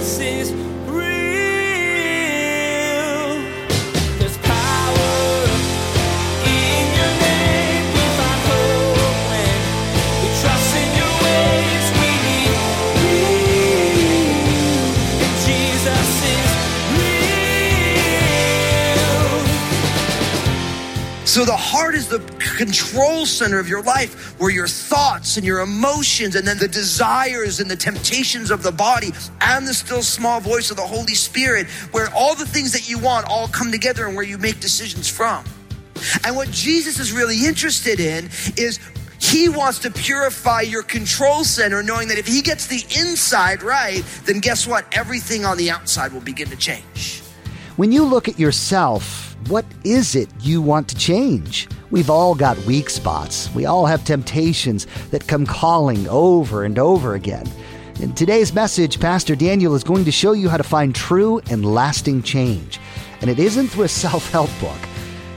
Jesus heart is the control center of your life where your thoughts and your emotions and then the desires and the temptations of the body and the still small voice of the Holy Spirit where all the things that you want all come together and where you make decisions from. And what Jesus is really interested in is he wants to purify your control center, knowing that if he gets the inside right, then guess what? Everything on the outside will begin to change. When you look at yourself, what is it you want to change? We've all got weak spots. We all have temptations that come calling over and over again. In today's message, Pastor Daniel is going to show you how to find true and lasting change. And it isn't through a self help book.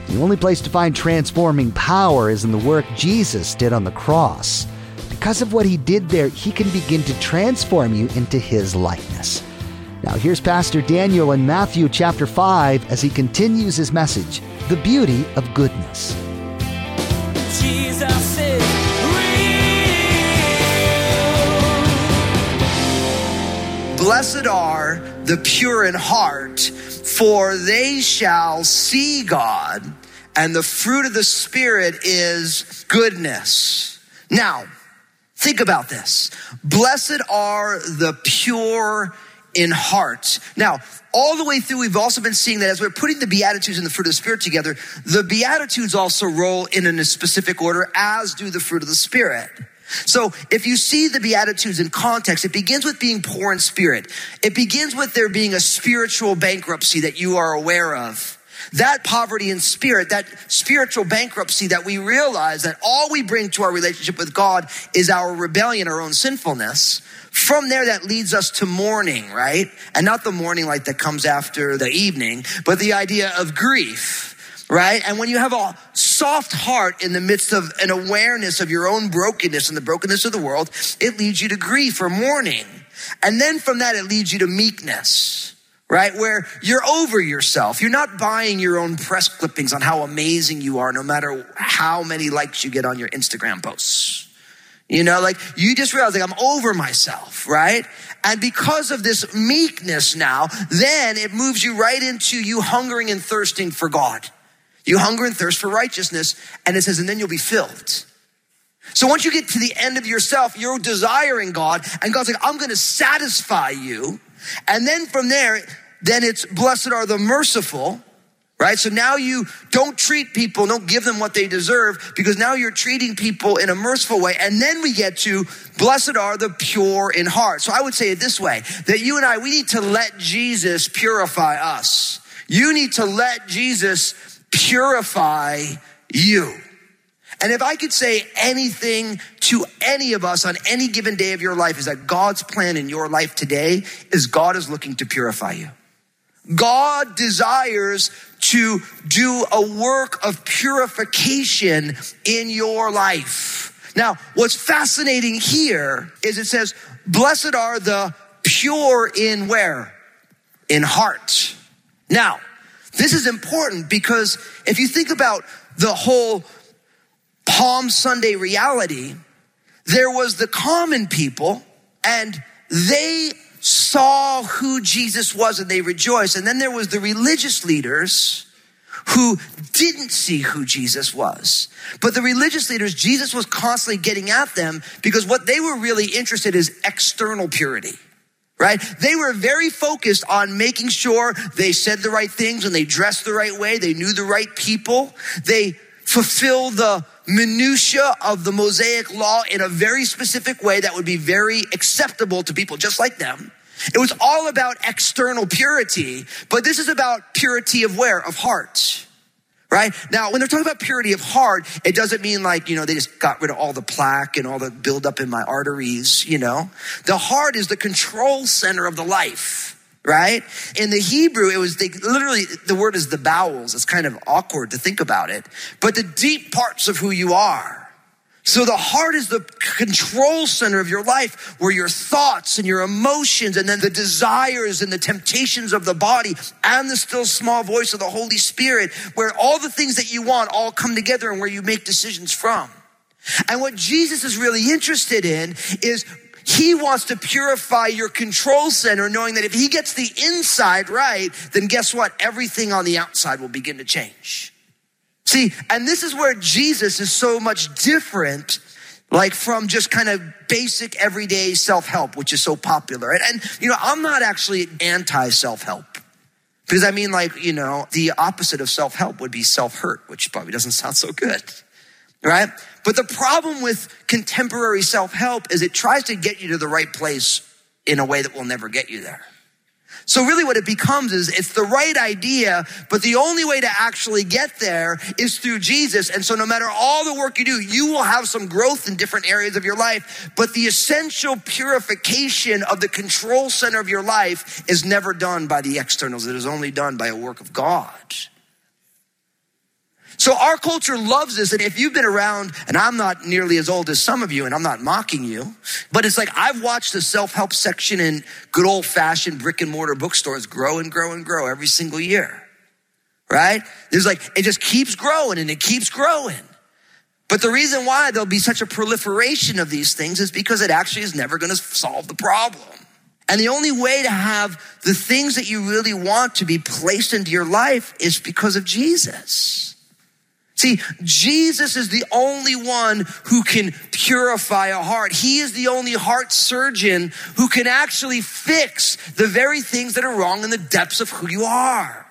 The only place to find transforming power is in the work Jesus did on the cross. Because of what he did there, he can begin to transform you into his likeness. Now, here's Pastor Daniel in Matthew chapter 5 as he continues his message The Beauty of Goodness. Blessed are the pure in heart, for they shall see God, and the fruit of the Spirit is goodness. Now, think about this. Blessed are the pure in heart. Now, all the way through, we've also been seeing that as we're putting the Beatitudes and the fruit of the Spirit together, the Beatitudes also roll in a specific order, as do the fruit of the Spirit. So if you see the Beatitudes in context, it begins with being poor in spirit. It begins with there being a spiritual bankruptcy that you are aware of. That poverty in spirit, that spiritual bankruptcy that we realize that all we bring to our relationship with God is our rebellion, our own sinfulness. From there, that leads us to mourning, right? And not the mourning like that comes after the evening, but the idea of grief right? And when you have a soft heart in the midst of an awareness of your own brokenness and the brokenness of the world, it leads you to grief or mourning. And then from that, it leads you to meekness, right? Where you're over yourself. You're not buying your own press clippings on how amazing you are, no matter how many likes you get on your Instagram posts. You know, like you just realize like I'm over myself, right? And because of this meekness now, then it moves you right into you hungering and thirsting for God. You hunger and thirst for righteousness. And it says, and then you'll be filled. So once you get to the end of yourself, you're desiring God and God's like, I'm to satisfy you. And then from there, then it's blessed are the merciful, right? So now you don't treat people, don't give them what they deserve because now you're treating people in a merciful way. And then we get to blessed are the pure in heart. So I would say it this way, that you and I, we need to let Jesus purify us. You need to let Jesus purify you. And if I could say anything to any of us on any given day of your life is that God's plan in your life today is God is looking to purify you. God desires to do a work of purification in your life. Now, what's fascinating here is it says, blessed are the pure in where? In heart. Now, this is important because if you think about the whole Palm Sunday reality, there was the common people and they saw who Jesus was and they rejoiced. And then there was the religious leaders who didn't see who Jesus was. But the religious leaders, Jesus was constantly getting at them because what they were really interested in is external purity right? They were very focused on making sure they said the right things and they dressed the right way. They knew the right people. They fulfilled the minutia of the Mosaic law in a very specific way that would be very acceptable to people just like them. It was all about external purity, but this is about purity of where? Of heart right? Now, when they're talking about purity of heart, it doesn't mean like, you know, they just got rid of all the plaque and all the buildup in my arteries, you know? The heart is the control center of the life. Right? In the Hebrew, it was they literally, the word is the bowels. It's kind of awkward to think about it, but the deep parts of who you are. So the heart is the control center of your life where your thoughts and your emotions and then the desires and the temptations of the body and the still small voice of the Holy Spirit, where all the things that you want all come together and where you make decisions from. And what Jesus is really interested in is he wants to purify your control center, knowing that if he gets the inside right, then guess what? Everything on the outside will begin to change. See, and this is where Jesus is so much different, like from just kind of basic everyday self help, which is so popular. And, and, you know, I'm not actually anti self help. Because I mean, like, you know, the opposite of self help would be self hurt, which probably doesn't sound so good, right? But the problem with contemporary self help is it tries to get you to the right place in a way that will never get you there. So really what it becomes is it's the right idea, but the only way to actually get there is through Jesus. And so no matter all the work you do, you will have some growth in different areas of your life, but the essential purification of the control center of your life is never done by the externals. It is only done by a work of God. So our culture loves this. And if you've been around, and I'm not nearly as old as some of you, and I'm not mocking you, but it's like I've watched the self-help section in good old fashioned brick and mortar bookstores grow and grow and grow every single year. Right? There's like, it just keeps growing and it keeps growing. But the reason why there'll be such a proliferation of these things is because it actually is never going to solve the problem. And the only way to have the things that you really want to be placed into your life is because of Jesus. See, Jesus is the only one who can purify a heart. He is the only heart surgeon who can actually fix the very things that are wrong in the depths of who you are.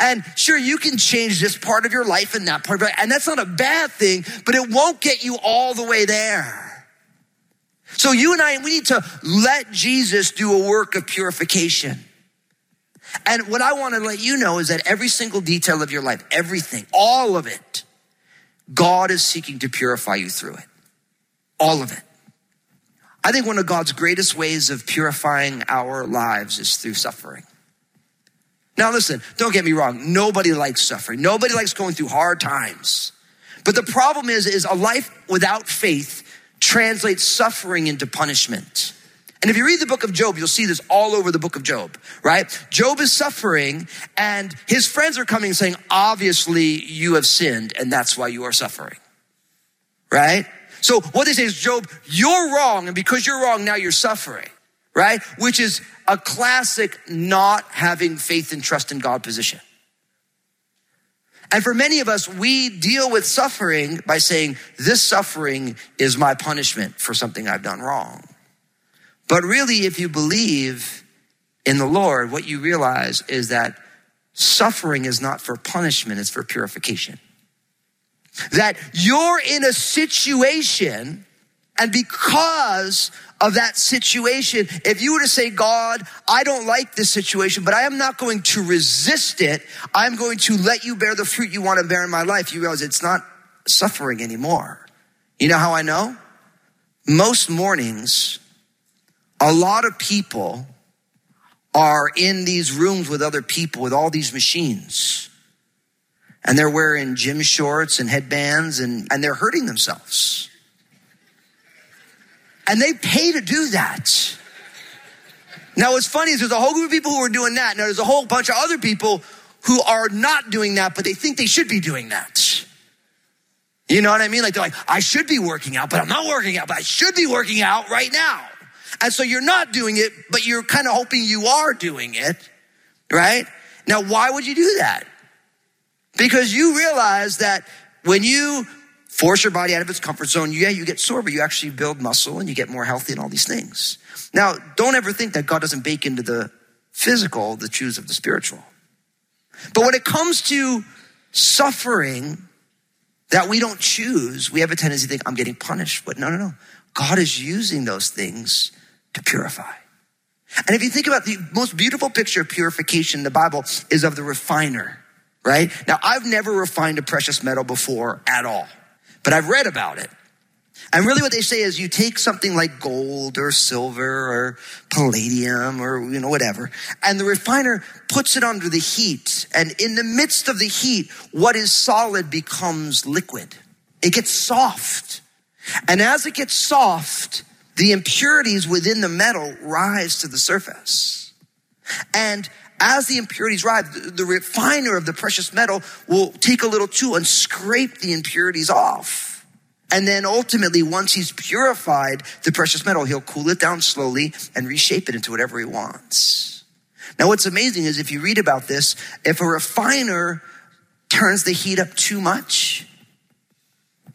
And sure, you can change this part of your life and that part of it, and that's not a bad thing, but it won't get you all the way there. So you and I, we need to let Jesus do a work of purification. And what I want to let you know is that every single detail of your life, everything, all of it, God is seeking to purify you through it. All of it. I think one of God's greatest ways of purifying our lives is through suffering. Now, listen, don't get me wrong. Nobody likes suffering. Nobody likes going through hard times. But the problem is, is a life without faith translates suffering into punishment. And if you read the book of Job, you'll see this all over the book of Job, right? Job is suffering and his friends are coming saying, obviously you have sinned and that's why you are suffering, right? So what they say is, Job, you're wrong. And because you're wrong, now you're suffering, right? Which is a classic not having faith and trust in God position. And for many of us, we deal with suffering by saying, this suffering is my punishment for something I've done wrong. But really, if you believe in the Lord, what you realize is that suffering is not for punishment, it's for purification. That you're in a situation, and because of that situation, if you were to say, God, I don't like this situation, but I am not going to resist it, I'm going to let you bear the fruit you want to bear in my life, you realize it's not suffering anymore. You know how I know? Most mornings, a lot of people are in these rooms with other people with all these machines. And they're wearing gym shorts and headbands and, and they're hurting themselves. And they pay to do that. Now, what's funny is there's a whole group of people who are doing that. Now, there's a whole bunch of other people who are not doing that, but they think they should be doing that. You know what I mean? Like, they're like, I should be working out, but I'm not working out, but I should be working out right now. And so you're not doing it, but you're kind of hoping you are doing it, right? Now, why would you do that? Because you realize that when you force your body out of its comfort zone, yeah, you get sore, but you actually build muscle and you get more healthy and all these things. Now, don't ever think that God doesn't bake into the physical the truths of the spiritual. But when it comes to suffering that we don't choose, we have a tendency to think, I'm getting punished. But no, no, no. God is using those things to purify. And if you think about the most beautiful picture of purification in the Bible is of the refiner, right? Now, I've never refined a precious metal before at all, but I've read about it. And really what they say is you take something like gold or silver or palladium or, you know, whatever, and the refiner puts it under the heat. And in the midst of the heat, what is solid becomes liquid. It gets soft. And as it gets soft, the impurities within the metal rise to the surface. And as the impurities rise, the, refiner of the precious metal will take a little tool and scrape the impurities off. And then ultimately, once he's purified the precious metal, he'll cool it down slowly and reshape it into whatever he wants. Now, what's amazing is if you read about this, if a refiner turns the heat up too much,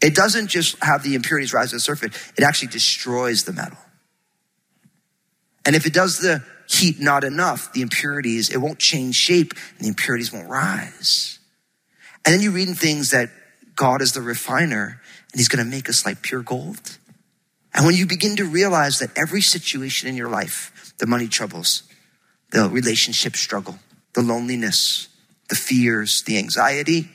it doesn't just have the impurities rise to the surface, it actually destroys the metal. And if it does the heat not enough, the impurities, it won't change shape and the impurities won't rise. And then you read in things that God is the refiner and he's going to make us like pure gold. And when you begin to realize that every situation in your life, the money troubles, the relationship struggle, the loneliness, the fears, the anxiety,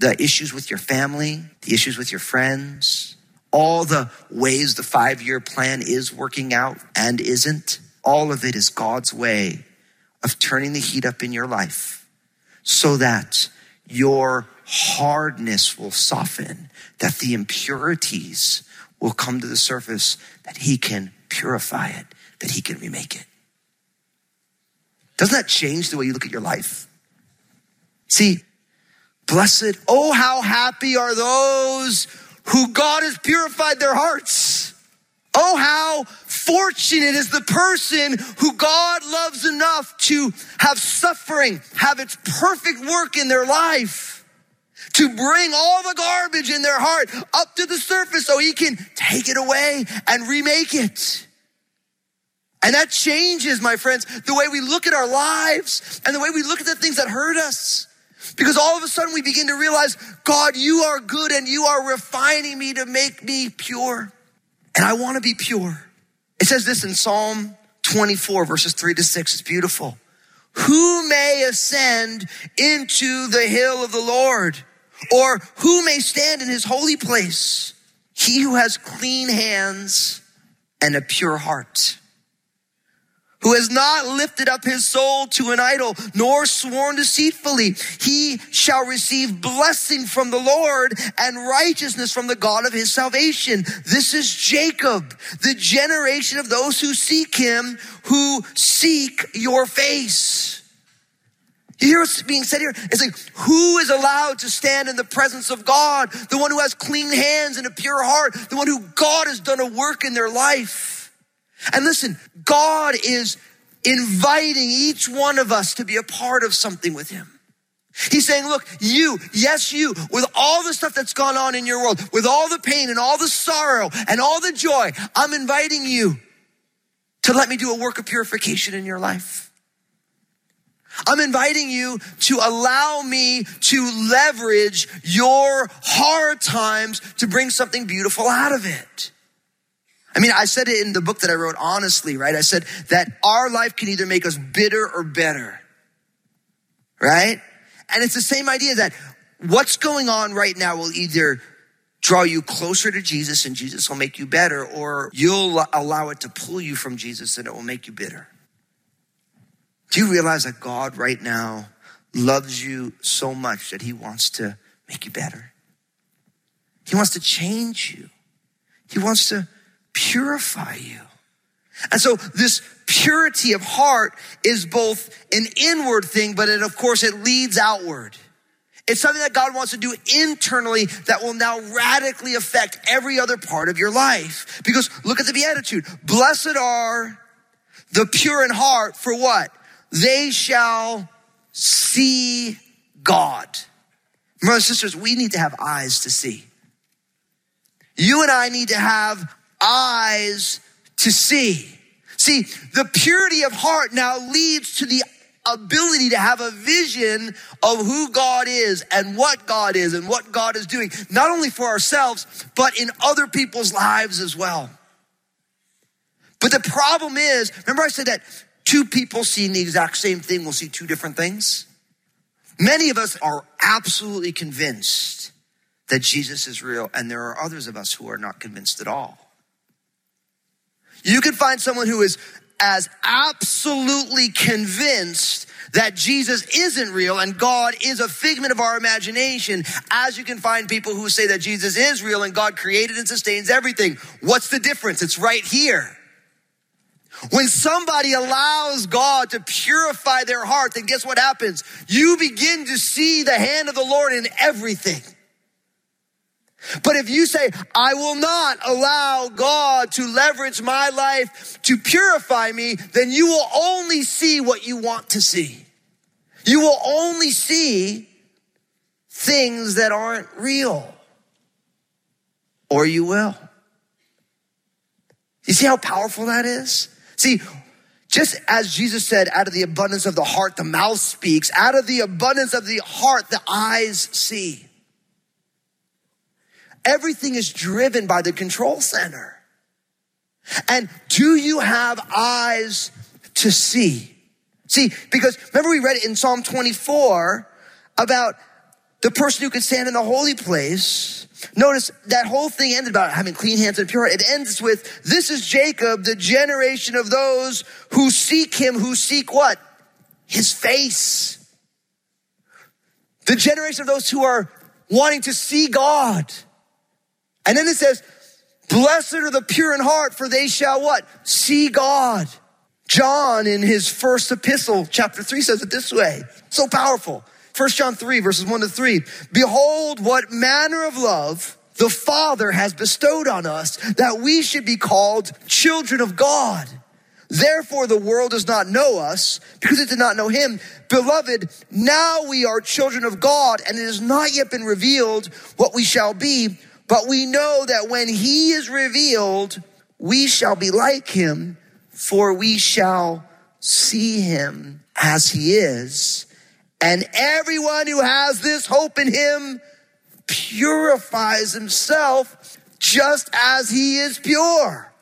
the issues with your family, the issues with your friends, all the ways the five year plan is working out and isn't, all of it is God's way of turning the heat up in your life so that your hardness will soften, that the impurities will come to the surface, that He can purify it, that He can remake it. Doesn't that change the way you look at your life? See, blessed, oh, how happy are those who God has purified their hearts. Oh, how fortunate is the person who God loves enough to have suffering, have its perfect work in their life, to bring all the garbage in their heart up to the surface so he can take it away and remake it. And that changes, my friends, the way we look at our lives and the way we look at the things that hurt us. Because all of a sudden we begin to realize, God, you are good and you are refining me to make me pure. And I want to be pure. It says this in Psalm 24, verses 3 to 6. It's beautiful. Who may ascend into the hill of the Lord? Or who may stand in his holy place? He who has clean hands and a pure heart who has not lifted up his soul to an idol, nor sworn deceitfully. He shall receive blessing from the Lord and righteousness from the God of his salvation. This is Jacob, the generation of those who seek him, who seek your face. You hear what's being said here? It's like, who is allowed to stand in the presence of God? The one who has clean hands and a pure heart, the one who God has done a work in their life. And listen, God is inviting each one of us to be a part of something with Him. He's saying, look, you, yes, you, with all the stuff that's gone on in your world, with all the pain and all the sorrow and all the joy, I'm inviting you to let me do a work of purification in your life. I'm inviting you to allow me to leverage your hard times to bring something beautiful out of it. I mean, I said it in the book that I wrote, honestly, right? I said that our life can either make us bitter or better, right? And it's the same idea that what's going on right now will either draw you closer to Jesus and Jesus will make you better, or you'll allow it to pull you from Jesus and it will make you bitter. Do you realize that God right now loves you so much that he wants to make you better? He wants to change you. He wants to purify you. And so this purity of heart is both an inward thing, but it, of course, it leads outward. It's something that God wants to do internally that will now radically affect every other part of your life. Because look at the Beatitude. Blessed are the pure in heart for what? They shall see God. Brothers and sisters, we need to have eyes to see. You and I need to have eyes to see. See, the purity of heart now leads to the ability to have a vision of who God is and what God is and what God is doing, not only for ourselves, but in other people's lives as well. But the problem is, remember I said that two people seeing the exact same thing will see two different things? Many of us are absolutely convinced that Jesus is real, and there are others of us who are not convinced at all. You can find someone who is as absolutely convinced that Jesus isn't real and God is a figment of our imagination, as you can find people who say that Jesus is real and God created and sustains everything. What's the difference? It's right here. When somebody allows God to purify their heart, then guess what happens? You begin to see the hand of the Lord in everything. But if you say, I will not allow God to leverage my life to purify me, then you will only see what you want to see. You will only see things that aren't real. Or you will. You see how powerful that is? See, just as Jesus said, out of the abundance of the heart, the mouth speaks. Out of the abundance of the heart, the eyes see. Everything is driven by the control center. And do you have eyes to see? See, because remember we read it in Psalm 24 about the person who can stand in the holy place. Notice that whole thing ended about having clean hands and pure. It ends with, this is Jacob, the generation of those who seek him, who seek what? His face. The generation of those who are wanting to see God. And then it says, blessed are the pure in heart, for they shall what? See God. John in his first epistle, chapter three says it this way. So powerful. First John 3 verses 1 to 3. Behold what manner of love the Father has bestowed on us that we should be called children of God. Therefore the world does not know us because it did not know him. Beloved, now we are children of God and it has not yet been revealed what we shall be, but we know that when he is revealed, we shall be like him for we shall see him as he is. And everyone who has this hope in him purifies himself just as he is pure.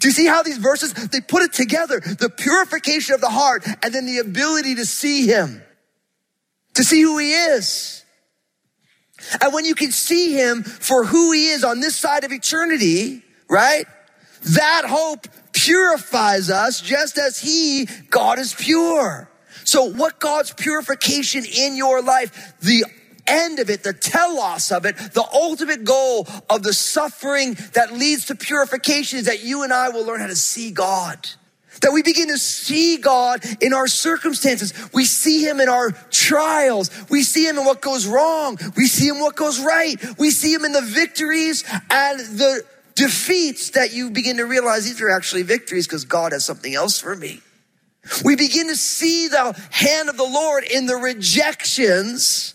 Do you see how these verses, they put it together, the purification of the heart and then the ability to see him, to see who he is. And when you can see him for who he is on this side of eternity, right? That hope purifies us just as he, God is pure. So what God's purification in your life, the end of it, the telos of it, the ultimate goal of the suffering that leads to purification is that you and I will learn how to see God. That we begin to see God in our circumstances. We see Him in our trials. We see Him in what goes wrong. We see Him what goes right. We see Him in the victories and the defeats that you begin to realize these are actually victories because God has something else for me. We begin to see the hand of the Lord in the rejections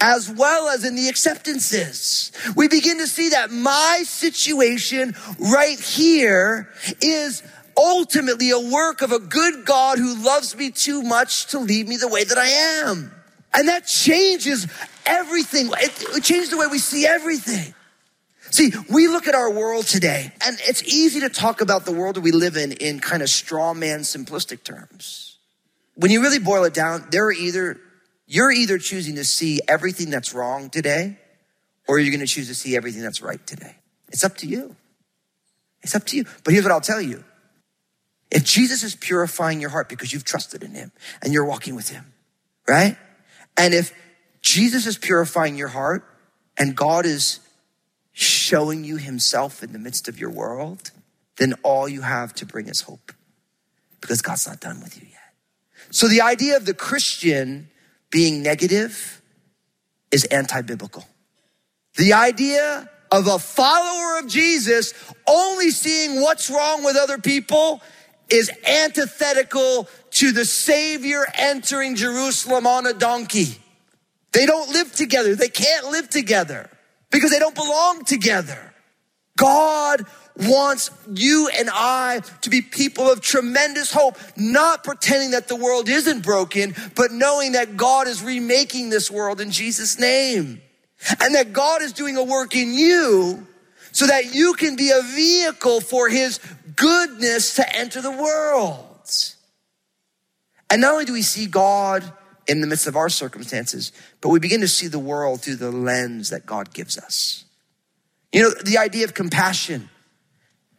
as well as in the acceptances. We begin to see that my situation right here is ultimately a work of a good God who loves me too much to leave me the way that I am. And that changes everything. It, changes the way we see everything. See, we look at our world today, and it's easy to talk about the world that we live in in kind of straw man simplistic terms. When you really boil it down, there are either, you're either choosing to see everything that's wrong today, or you're going to choose to see everything that's right today. It's up to you. It's up to you. But here's what I'll tell you. If Jesus is purifying your heart because you've trusted in him and you're walking with him, right? And if Jesus is purifying your heart and God is showing you himself in the midst of your world, then all you have to bring is hope because God's not done with you yet. So the idea of the Christian being negative is anti biblical. The idea of a follower of Jesus only seeing what's wrong with other people is antithetical to the Savior entering Jerusalem on a donkey. They don't live together. They can't live together because they don't belong together. God wants you and I to be people of tremendous hope, not pretending that the world isn't broken, but knowing that God is remaking this world in Jesus' name. And that God is doing a work in you so that you can be a vehicle for his goodness to enter the world. And not only do we see God in the midst of our circumstances, but we begin to see the world through the lens that God gives us. You know, the idea of compassion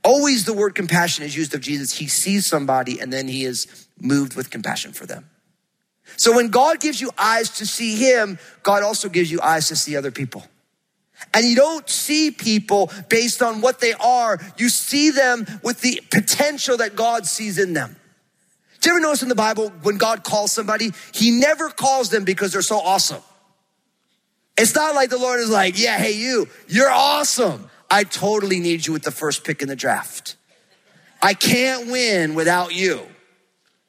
Always the word compassion is used of Jesus. He sees somebody and then he is moved with compassion for them. So when God gives you eyes to see him, God also gives you eyes to see other people. And you don't see people based on what they are. You see them with the potential that God sees in them. Do you ever notice in the Bible when God calls somebody, he never calls them because they're so awesome. It's not like the Lord is like, yeah, hey, you, you're awesome. I totally need you with the first pick in the draft. I can't win without you.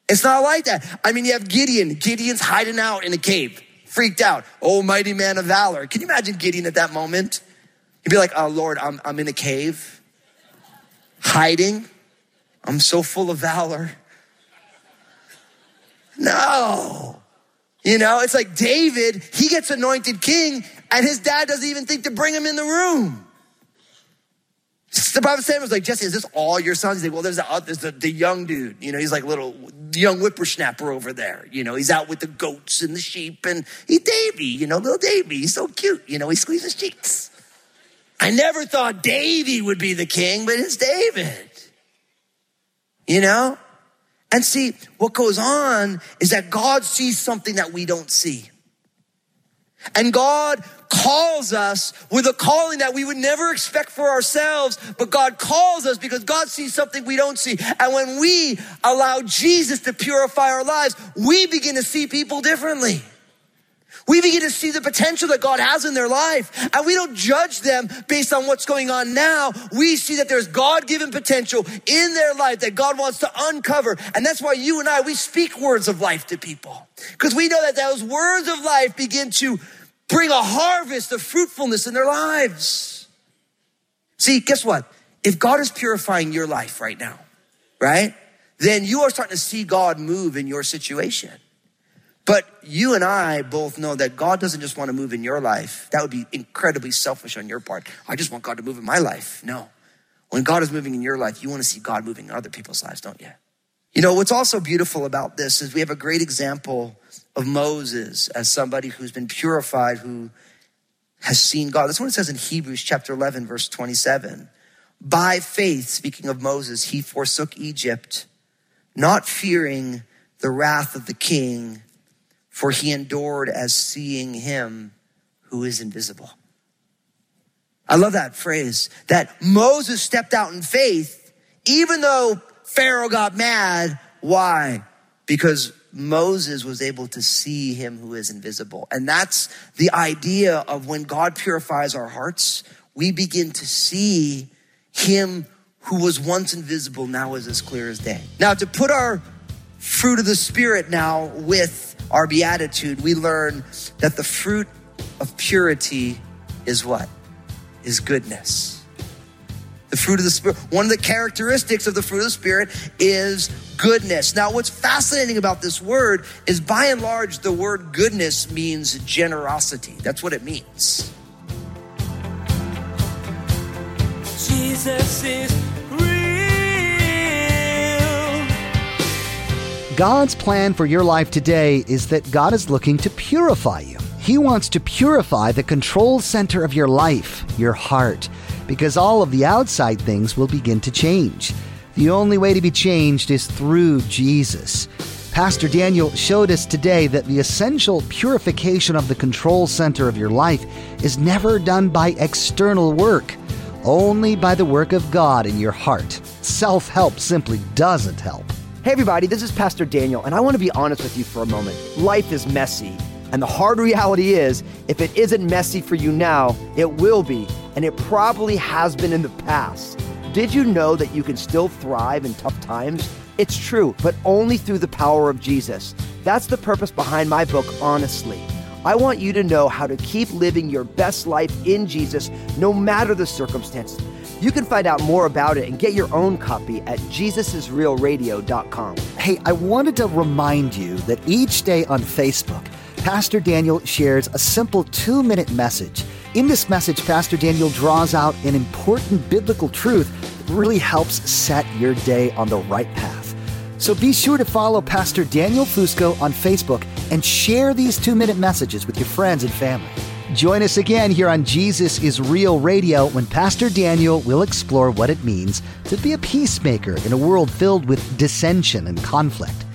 It's not like that. I mean, you have Gideon. Gideon's hiding out in a cave, freaked out. Oh, mighty man of valor. Can you imagine Gideon at that moment? He'd be like, oh, Lord, I'm, I'm in a cave, hiding. I'm so full of valor. No. You know, it's like David, he gets anointed king, and his dad doesn't even think to bring him in the room. The Bible Samuel was like, Jesse, is this all your sons? He's like, well, there's, the, there's the, the young dude. You know, he's like little young whippersnapper over there. You know, he's out with the goats and the sheep, and he Davy, you know, little Davy. He's so cute. You know, he squeezes cheeks. I never thought Davy would be the king, but it's David. You know? And see, what goes on is that God sees something that we don't see. And God calls us with a calling that we would never expect for ourselves, but God calls us because God sees something we don't see. And when we allow Jesus to purify our lives, we begin to see people differently. We begin to see the potential that God has in their life. And we don't judge them based on what's going on now. We see that there's God given potential in their life that God wants to uncover. And that's why you and I, we speak words of life to people. Because we know that those words of life begin to bring a harvest of fruitfulness in their lives. See, guess what? If God is purifying your life right now, right? Then you are starting to see God move in your situation. But you and I both know that God doesn't just want to move in your life. That would be incredibly selfish on your part. I just want God to move in my life. No. When God is moving in your life, you want to see God moving in other people's lives, don't you? You know, what's also beautiful about this is we have a great example of Moses as somebody who's been purified, who has seen God. That's what it says in Hebrews chapter 11, verse 27. By faith, speaking of Moses, he forsook Egypt, not fearing the wrath of the king for he endured as seeing him who is invisible. I love that phrase that Moses stepped out in faith, even though Pharaoh got mad. Why? Because Moses was able to see him who is invisible. And that's the idea of when God purifies our hearts, we begin to see him who was once invisible now is as clear as day. Now, to put our fruit of the Spirit now with our beatitude, we learn that the fruit of purity is what? Is goodness. The fruit of the Spirit, one of the characteristics of the fruit of the Spirit is goodness. Now, what's fascinating about this word is by and large, the word goodness means generosity. That's what it means. Jesus is real. God's plan for your life today is that God is looking to purify you. He wants to purify the control center of your life, your heart, because all of the outside things will begin to change. The only way to be changed is through Jesus. Pastor Daniel showed us today that the essential purification of the control center of your life is never done by external work, only by the work of God in your heart. Self help simply doesn't help. Hey, everybody, this is Pastor Daniel, and I want to be honest with you for a moment. Life is messy, and the hard reality is if it isn't messy for you now, it will be, and it probably has been in the past. Did you know that you can still thrive in tough times? It's true, but only through the power of Jesus. That's the purpose behind my book, Honestly. I want you to know how to keep living your best life in Jesus no matter the circumstances. You can find out more about it and get your own copy at jesusisrealradio.com. Hey, I wanted to remind you that each day on Facebook, Pastor Daniel shares a simple two minute message. In this message, Pastor Daniel draws out an important biblical truth that really helps set your day on the right path. So be sure to follow Pastor Daniel Fusco on Facebook and share these two minute messages with your friends and family. Join us again here on Jesus is Real Radio when Pastor Daniel will explore what it means to be a peacemaker in a world filled with dissension and conflict.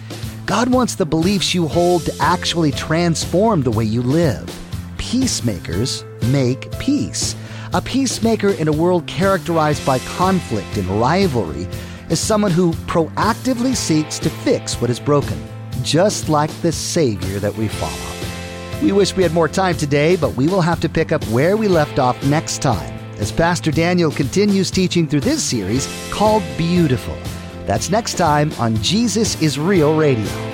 God wants the beliefs you hold to actually transform the way you live. Peacemakers make peace. A peacemaker in a world characterized by conflict and rivalry is someone who proactively seeks to fix what is broken, just like the Savior that we follow. We wish we had more time today, but we will have to pick up where we left off next time as Pastor Daniel continues teaching through this series called Beautiful. That's next time on Jesus is Real Radio.